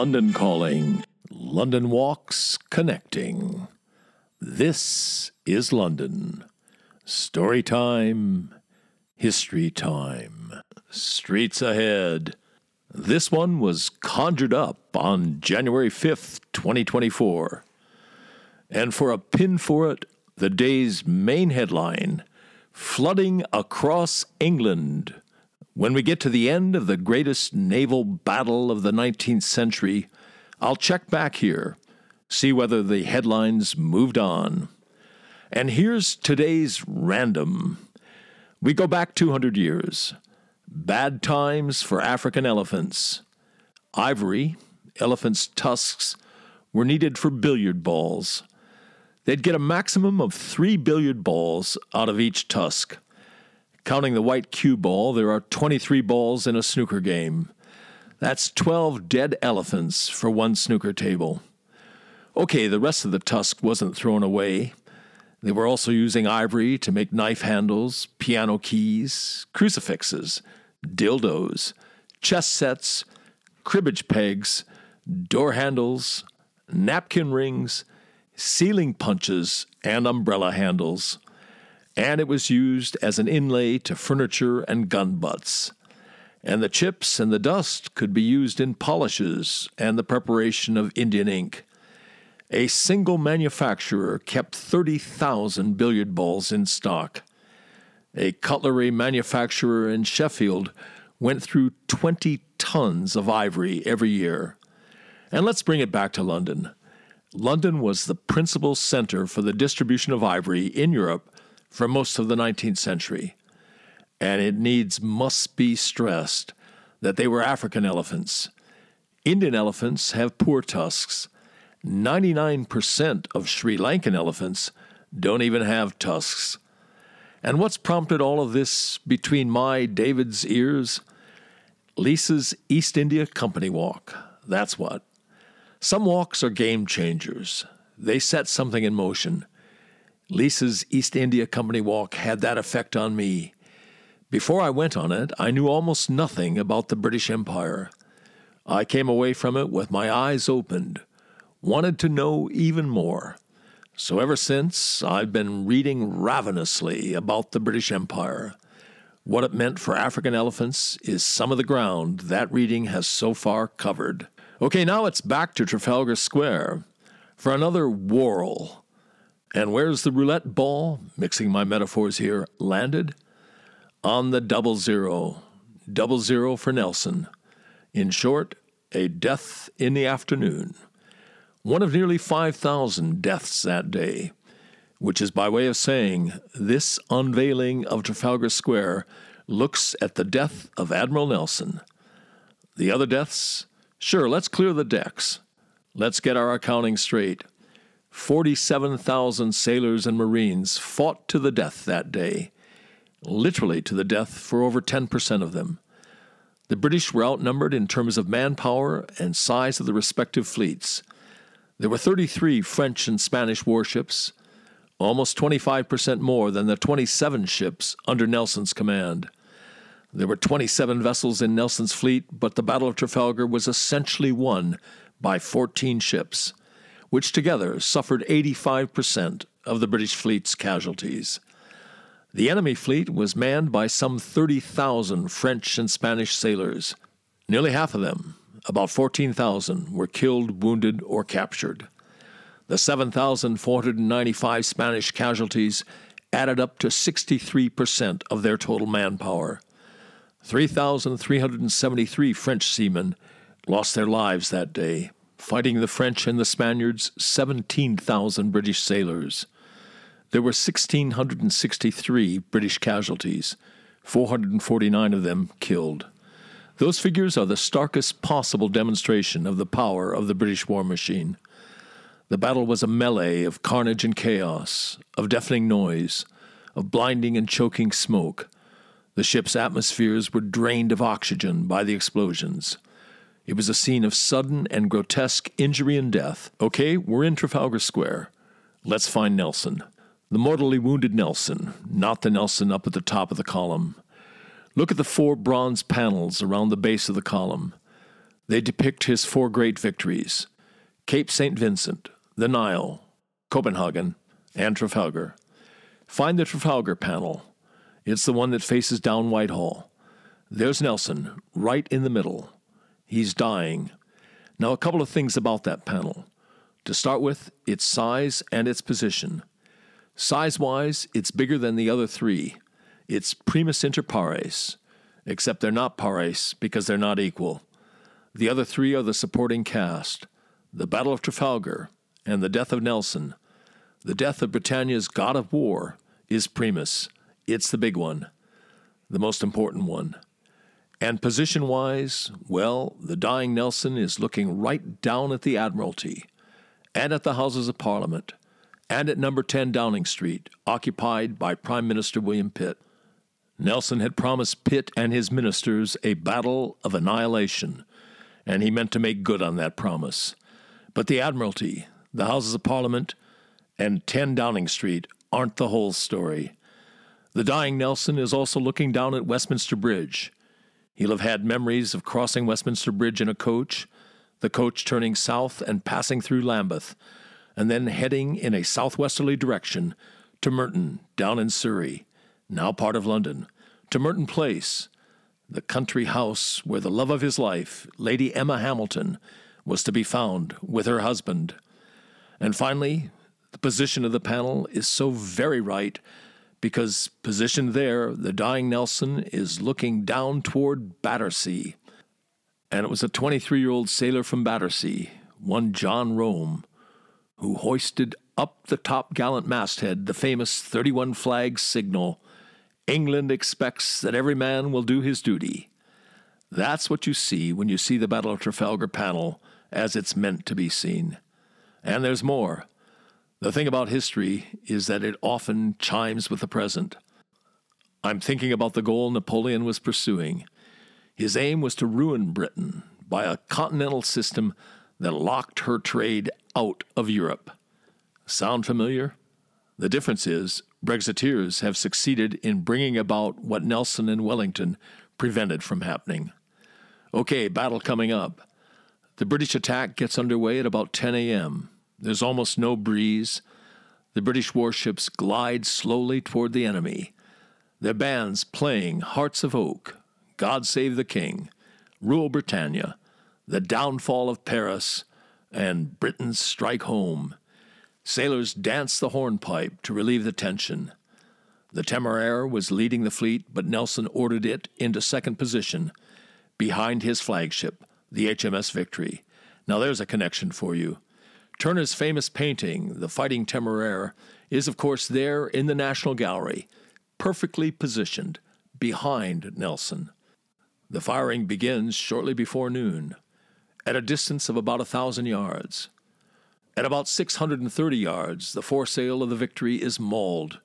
London Calling, London Walks Connecting. This is London. Story time, history time, streets ahead. This one was conjured up on January 5th, 2024. And for a pin for it, the day's main headline Flooding Across England. When we get to the end of the greatest naval battle of the 19th century, I'll check back here, see whether the headlines moved on. And here's today's random. We go back 200 years. Bad times for African elephants. Ivory, elephants' tusks, were needed for billiard balls. They'd get a maximum of three billiard balls out of each tusk. Counting the white cue ball, there are 23 balls in a snooker game. That's 12 dead elephants for one snooker table. Okay, the rest of the tusk wasn't thrown away. They were also using ivory to make knife handles, piano keys, crucifixes, dildos, chess sets, cribbage pegs, door handles, napkin rings, ceiling punches, and umbrella handles and it was used as an inlay to furniture and gun butts. And the chips and the dust could be used in polishes and the preparation of Indian ink. A single manufacturer kept 30,000 billiard balls in stock. A cutlery manufacturer in Sheffield went through 20 tons of ivory every year. And let's bring it back to London. London was the principal center for the distribution of ivory in Europe for most of the 19th century, and it needs must be stressed that they were African elephants. Indian elephants have poor tusks. 99% of Sri Lankan elephants don't even have tusks. And what's prompted all of this between my David's ears? Lisa's East India Company walk. That's what. Some walks are game changers. They set something in motion. Lisa's East India Company walk had that effect on me. Before I went on it, I knew almost nothing about the British Empire. I came away from it with my eyes opened, wanted to know even more. So ever since, I've been reading ravenously about the British Empire. What it meant for African elephants is some of the ground that reading has so far covered. Okay, now it's back to Trafalgar Square for another whirl and where's the roulette ball, mixing my metaphors here, landed? On the double zero. Double zero for Nelson. In short, a death in the afternoon. One of nearly 5,000 deaths that day, which is by way of saying this unveiling of Trafalgar Square looks at the death of Admiral Nelson. The other deaths? Sure, let's clear the decks. Let's get our accounting straight. 47,000 sailors and Marines fought to the death that day, literally to the death for over 10% of them. The British were outnumbered in terms of manpower and size of the respective fleets. There were 33 French and Spanish warships, almost 25% more than the 27 ships under Nelson's command. There were 27 vessels in Nelson's fleet, but the Battle of Trafalgar was essentially won by 14 ships which together suffered 85% of the British fleet's casualties. The enemy fleet was manned by some 30,000 French and Spanish sailors. Nearly half of them, about 14,000, were killed, wounded, or captured. The 7,495 Spanish casualties added up to 63% of their total manpower. 3,373 French seamen lost their lives that day fighting the French and the Spaniards, 17,000 British sailors. There were 1,663 British casualties, 449 of them killed. Those figures are the starkest possible demonstration of the power of the British war machine. The battle was a melee of carnage and chaos, of deafening noise, of blinding and choking smoke. The ship's atmospheres were drained of oxygen by the explosions. It was a scene of sudden and grotesque injury and death. Okay, we're in Trafalgar Square. Let's find Nelson. The mortally wounded Nelson, not the Nelson up at the top of the column. Look at the four bronze panels around the base of the column. They depict his four great victories Cape St. Vincent, the Nile, Copenhagen, and Trafalgar. Find the Trafalgar panel. It's the one that faces down Whitehall. There's Nelson, right in the middle. He's dying. Now, a couple of things about that panel. To start with, its size and its position. Size wise, it's bigger than the other three. It's primus inter pares, except they're not pares because they're not equal. The other three are the supporting cast the Battle of Trafalgar and the death of Nelson. The death of Britannia's god of war is primus. It's the big one, the most important one. And position wise, well, the dying Nelson is looking right down at the Admiralty and at the Houses of Parliament and at number 10 Downing Street, occupied by Prime Minister William Pitt. Nelson had promised Pitt and his ministers a battle of annihilation, and he meant to make good on that promise. But the Admiralty, the Houses of Parliament, and 10 Downing Street aren't the whole story. The dying Nelson is also looking down at Westminster Bridge. He'll have had memories of crossing Westminster Bridge in a coach, the coach turning south and passing through Lambeth, and then heading in a southwesterly direction to Merton, down in Surrey, now part of London, to Merton Place, the country house where the love of his life, Lady Emma Hamilton, was to be found with her husband. And finally, the position of the panel is so very right because positioned there, the dying Nelson is looking down toward Battersea. And it was a 23 year old sailor from Battersea, one John Roome, who hoisted up the top gallant masthead the famous 31 flag signal England expects that every man will do his duty. That's what you see when you see the Battle of Trafalgar panel as it's meant to be seen. And there's more. The thing about history is that it often chimes with the present. I'm thinking about the goal Napoleon was pursuing. His aim was to ruin Britain by a continental system that locked her trade out of Europe. Sound familiar? The difference is Brexiteers have succeeded in bringing about what Nelson and Wellington prevented from happening. Okay, battle coming up. The British attack gets underway at about 10 a.m. There's almost no breeze. The British warships glide slowly toward the enemy, their bands playing Hearts of Oak, God Save the King, Rule Britannia, The Downfall of Paris, and Britons Strike Home. Sailors dance the hornpipe to relieve the tension. The Temeraire was leading the fleet, but Nelson ordered it into second position behind his flagship, the HMS Victory. Now there's a connection for you. Turner's famous painting, The Fighting Temeraire, is of course there in the National Gallery, perfectly positioned behind Nelson. The firing begins shortly before noon, at a distance of about a thousand yards. At about 630 yards, the foresail of the Victory is mauled.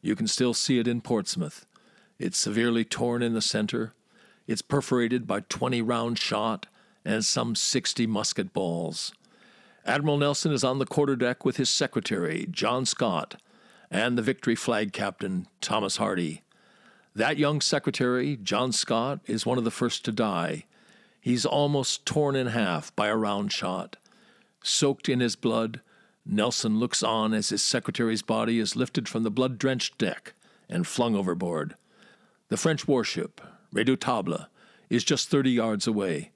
You can still see it in Portsmouth. It's severely torn in the center. It's perforated by 20 round shot and some 60 musket balls. Admiral Nelson is on the quarterdeck with his secretary, John Scott, and the Victory flag captain, Thomas Hardy. That young secretary, John Scott, is one of the first to die. He's almost torn in half by a round shot. Soaked in his blood, Nelson looks on as his secretary's body is lifted from the blood drenched deck and flung overboard. The French warship, Redoutable, is just 30 yards away.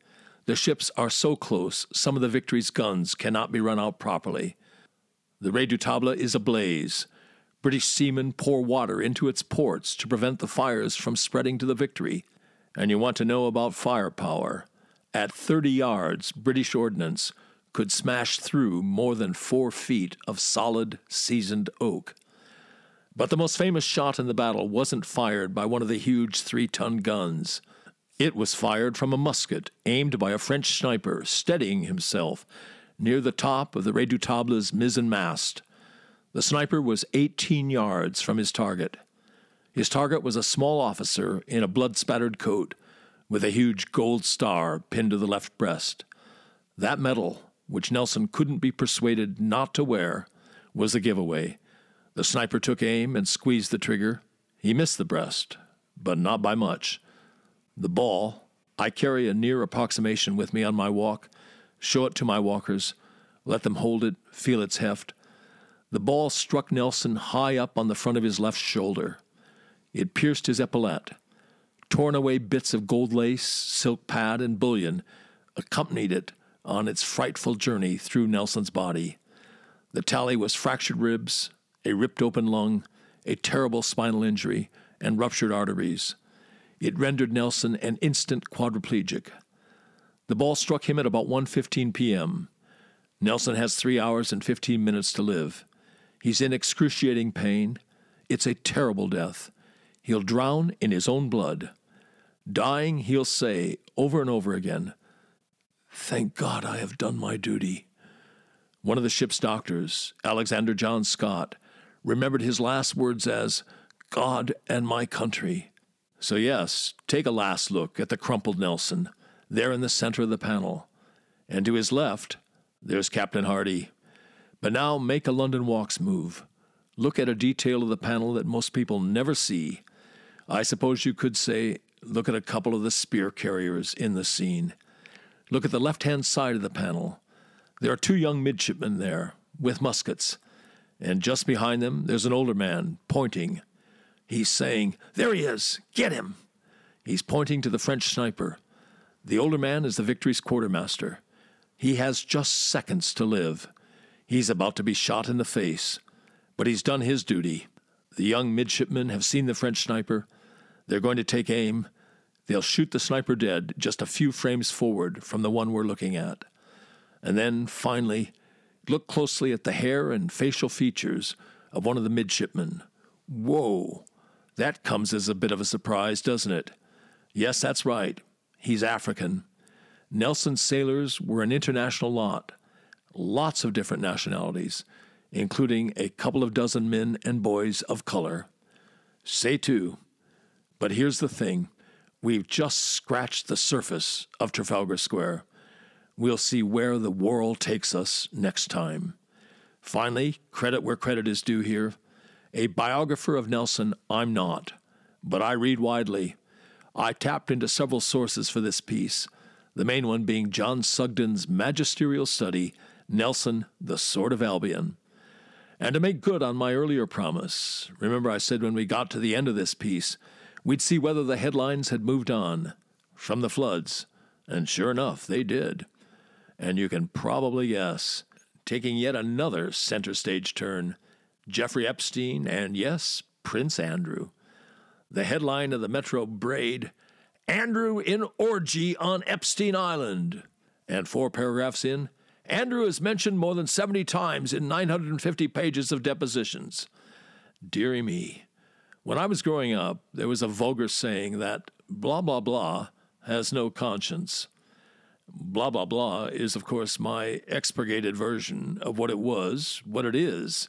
The ships are so close, some of the Victory's guns cannot be run out properly. The Redoutable is ablaze. British seamen pour water into its ports to prevent the fires from spreading to the Victory. And you want to know about firepower. At 30 yards, British ordnance could smash through more than four feet of solid, seasoned oak. But the most famous shot in the battle wasn't fired by one of the huge three ton guns. It was fired from a musket aimed by a French sniper steadying himself near the top of the Redoutable's mizzen mast. The sniper was 18 yards from his target. His target was a small officer in a blood spattered coat with a huge gold star pinned to the left breast. That medal, which Nelson couldn't be persuaded not to wear, was a giveaway. The sniper took aim and squeezed the trigger. He missed the breast, but not by much. The ball, I carry a near approximation with me on my walk, show it to my walkers, let them hold it, feel its heft. The ball struck Nelson high up on the front of his left shoulder. It pierced his epaulette. Torn away bits of gold lace, silk pad, and bullion accompanied it on its frightful journey through Nelson's body. The tally was fractured ribs, a ripped open lung, a terrible spinal injury, and ruptured arteries. It rendered Nelson an instant quadriplegic. The ball struck him at about 1:15 p.m. Nelson has 3 hours and 15 minutes to live. He's in excruciating pain. It's a terrible death. He'll drown in his own blood. Dying, he'll say over and over again, Thank God I have done my duty. One of the ship's doctors, Alexander John Scott, remembered his last words as, God and my country. So, yes, take a last look at the crumpled Nelson, there in the center of the panel. And to his left, there's Captain Hardy. But now make a London Walks move. Look at a detail of the panel that most people never see. I suppose you could say, look at a couple of the spear carriers in the scene. Look at the left hand side of the panel. There are two young midshipmen there, with muskets. And just behind them, there's an older man, pointing. He's saying, There he is! Get him! He's pointing to the French sniper. The older man is the Victory's quartermaster. He has just seconds to live. He's about to be shot in the face, but he's done his duty. The young midshipmen have seen the French sniper. They're going to take aim. They'll shoot the sniper dead just a few frames forward from the one we're looking at. And then, finally, look closely at the hair and facial features of one of the midshipmen. Whoa! That comes as a bit of a surprise, doesn't it? Yes, that's right. He's African. Nelson's sailors were an international lot, lots of different nationalities, including a couple of dozen men and boys of color. Say too. But here's the thing we've just scratched the surface of Trafalgar Square. We'll see where the world takes us next time. Finally, credit where credit is due here. A biographer of Nelson, I'm not, but I read widely. I tapped into several sources for this piece, the main one being John Sugden's magisterial study, Nelson, the Sword of Albion. And to make good on my earlier promise, remember I said when we got to the end of this piece, we'd see whether the headlines had moved on from the floods. And sure enough, they did. And you can probably guess, taking yet another center stage turn, Jeffrey Epstein, and yes, Prince Andrew. The headline of the Metro Braid Andrew in orgy on Epstein Island. And four paragraphs in, Andrew is mentioned more than 70 times in 950 pages of depositions. Deary me. When I was growing up, there was a vulgar saying that blah, blah, blah has no conscience. Blah, blah, blah is, of course, my expurgated version of what it was, what it is,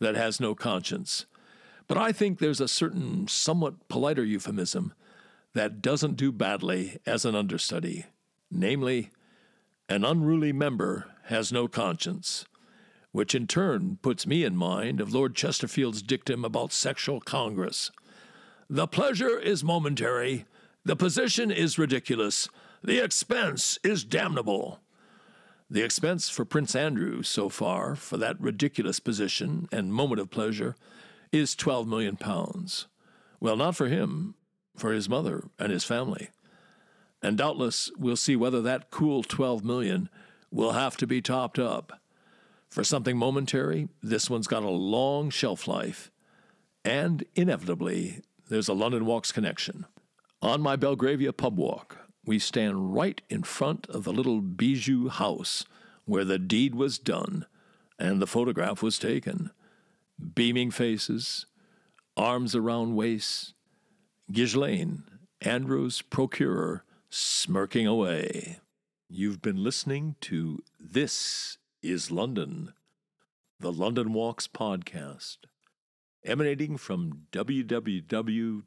that has no conscience. But I think there's a certain somewhat politer euphemism that doesn't do badly as an understudy, namely, an unruly member has no conscience, which in turn puts me in mind of Lord Chesterfield's dictum about sexual congress. The pleasure is momentary, the position is ridiculous, the expense is damnable. The expense for Prince Andrew so far for that ridiculous position and moment of pleasure is twelve million pounds. Well, not for him, for his mother and his family. And doubtless we'll see whether that cool twelve million will have to be topped up. For something momentary, this one's got a long shelf life. And inevitably, there's a London Walks connection. On my Belgravia pub walk, we stand right in front of the little bijou house where the deed was done and the photograph was taken. Beaming faces, arms around waists, Ghislaine, Andrew's procurer, smirking away. You've been listening to This is London, the London Walks podcast, emanating from www.walks.com,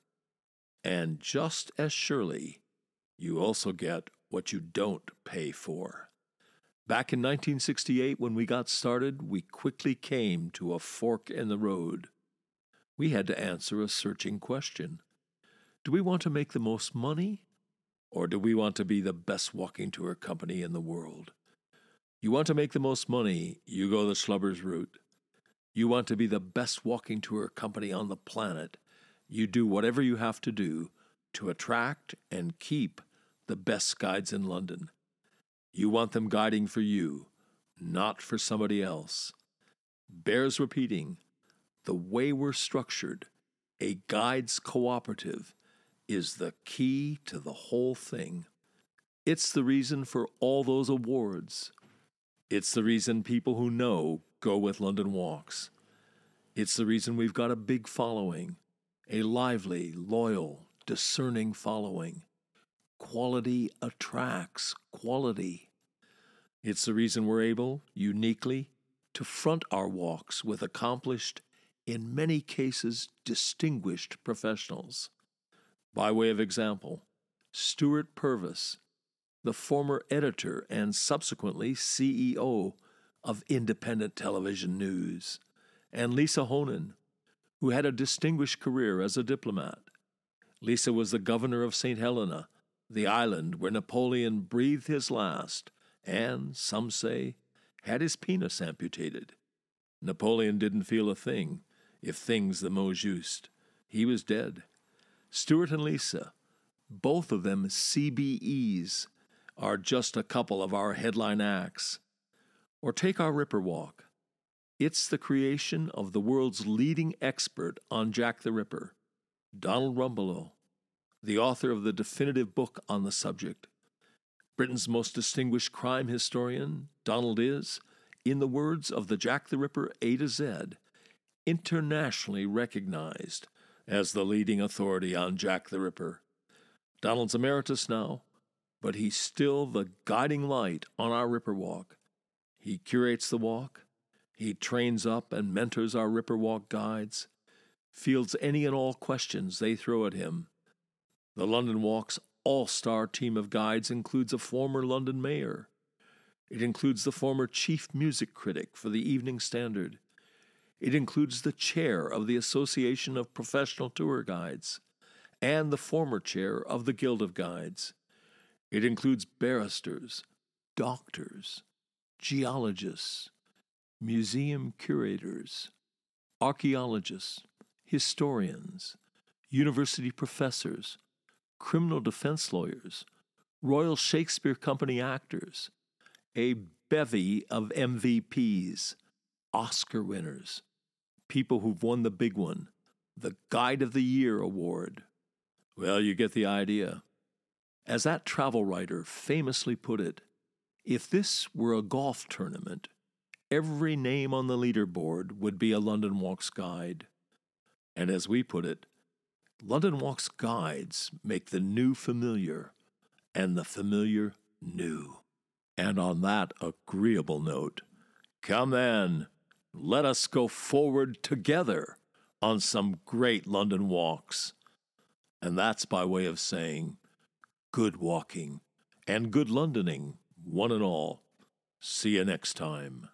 And just as surely, you also get what you don't pay for. Back in 1968, when we got started, we quickly came to a fork in the road. We had to answer a searching question Do we want to make the most money, or do we want to be the best walking tour company in the world? You want to make the most money, you go the Schlubbers route. You want to be the best walking tour company on the planet, you do whatever you have to do to attract and keep the best guides in London. You want them guiding for you, not for somebody else. Bears repeating the way we're structured, a guides cooperative, is the key to the whole thing. It's the reason for all those awards. It's the reason people who know go with London Walks. It's the reason we've got a big following, a lively, loyal, discerning following. Quality attracts quality. It's the reason we're able, uniquely, to front our walks with accomplished, in many cases distinguished professionals. By way of example, Stewart Purvis, the former editor and subsequently CEO of Independent Television News, and Lisa Honan, who had a distinguished career as a diplomat. Lisa was the governor of St. Helena, the island where Napoleon breathed his last and, some say, had his penis amputated. Napoleon didn't feel a thing, if things the mot juste. He was dead. Stewart and Lisa, both of them CBEs, are just a couple of our headline acts. Or take our Ripper Walk. It's the creation of the world's leading expert on Jack the Ripper, Donald Rumbelow, the author of the definitive book on the subject. Britain's most distinguished crime historian, Donald is, in the words of the Jack the Ripper A to Z, internationally recognized as the leading authority on Jack the Ripper. Donald's emeritus now, but he's still the guiding light on our Ripper Walk. He curates the walk, he trains up and mentors our Ripperwalk guides, fields any and all questions they throw at him. The London Walk's all star team of guides includes a former London mayor. It includes the former chief music critic for the Evening Standard. It includes the chair of the Association of Professional Tour Guides and the former chair of the Guild of Guides. It includes barristers, doctors, geologists, museum curators, archaeologists, historians, university professors, criminal defense lawyers, Royal Shakespeare Company actors, a bevy of MVPs, Oscar winners, people who've won the big one, the Guide of the Year award. Well, you get the idea. As that travel writer famously put it, if this were a golf tournament, every name on the leaderboard would be a London Walks guide. And as we put it, London Walks guides make the new familiar and the familiar new. And on that agreeable note, come then, let us go forward together on some great London walks. And that's by way of saying good walking and good Londoning, one and all. See you next time.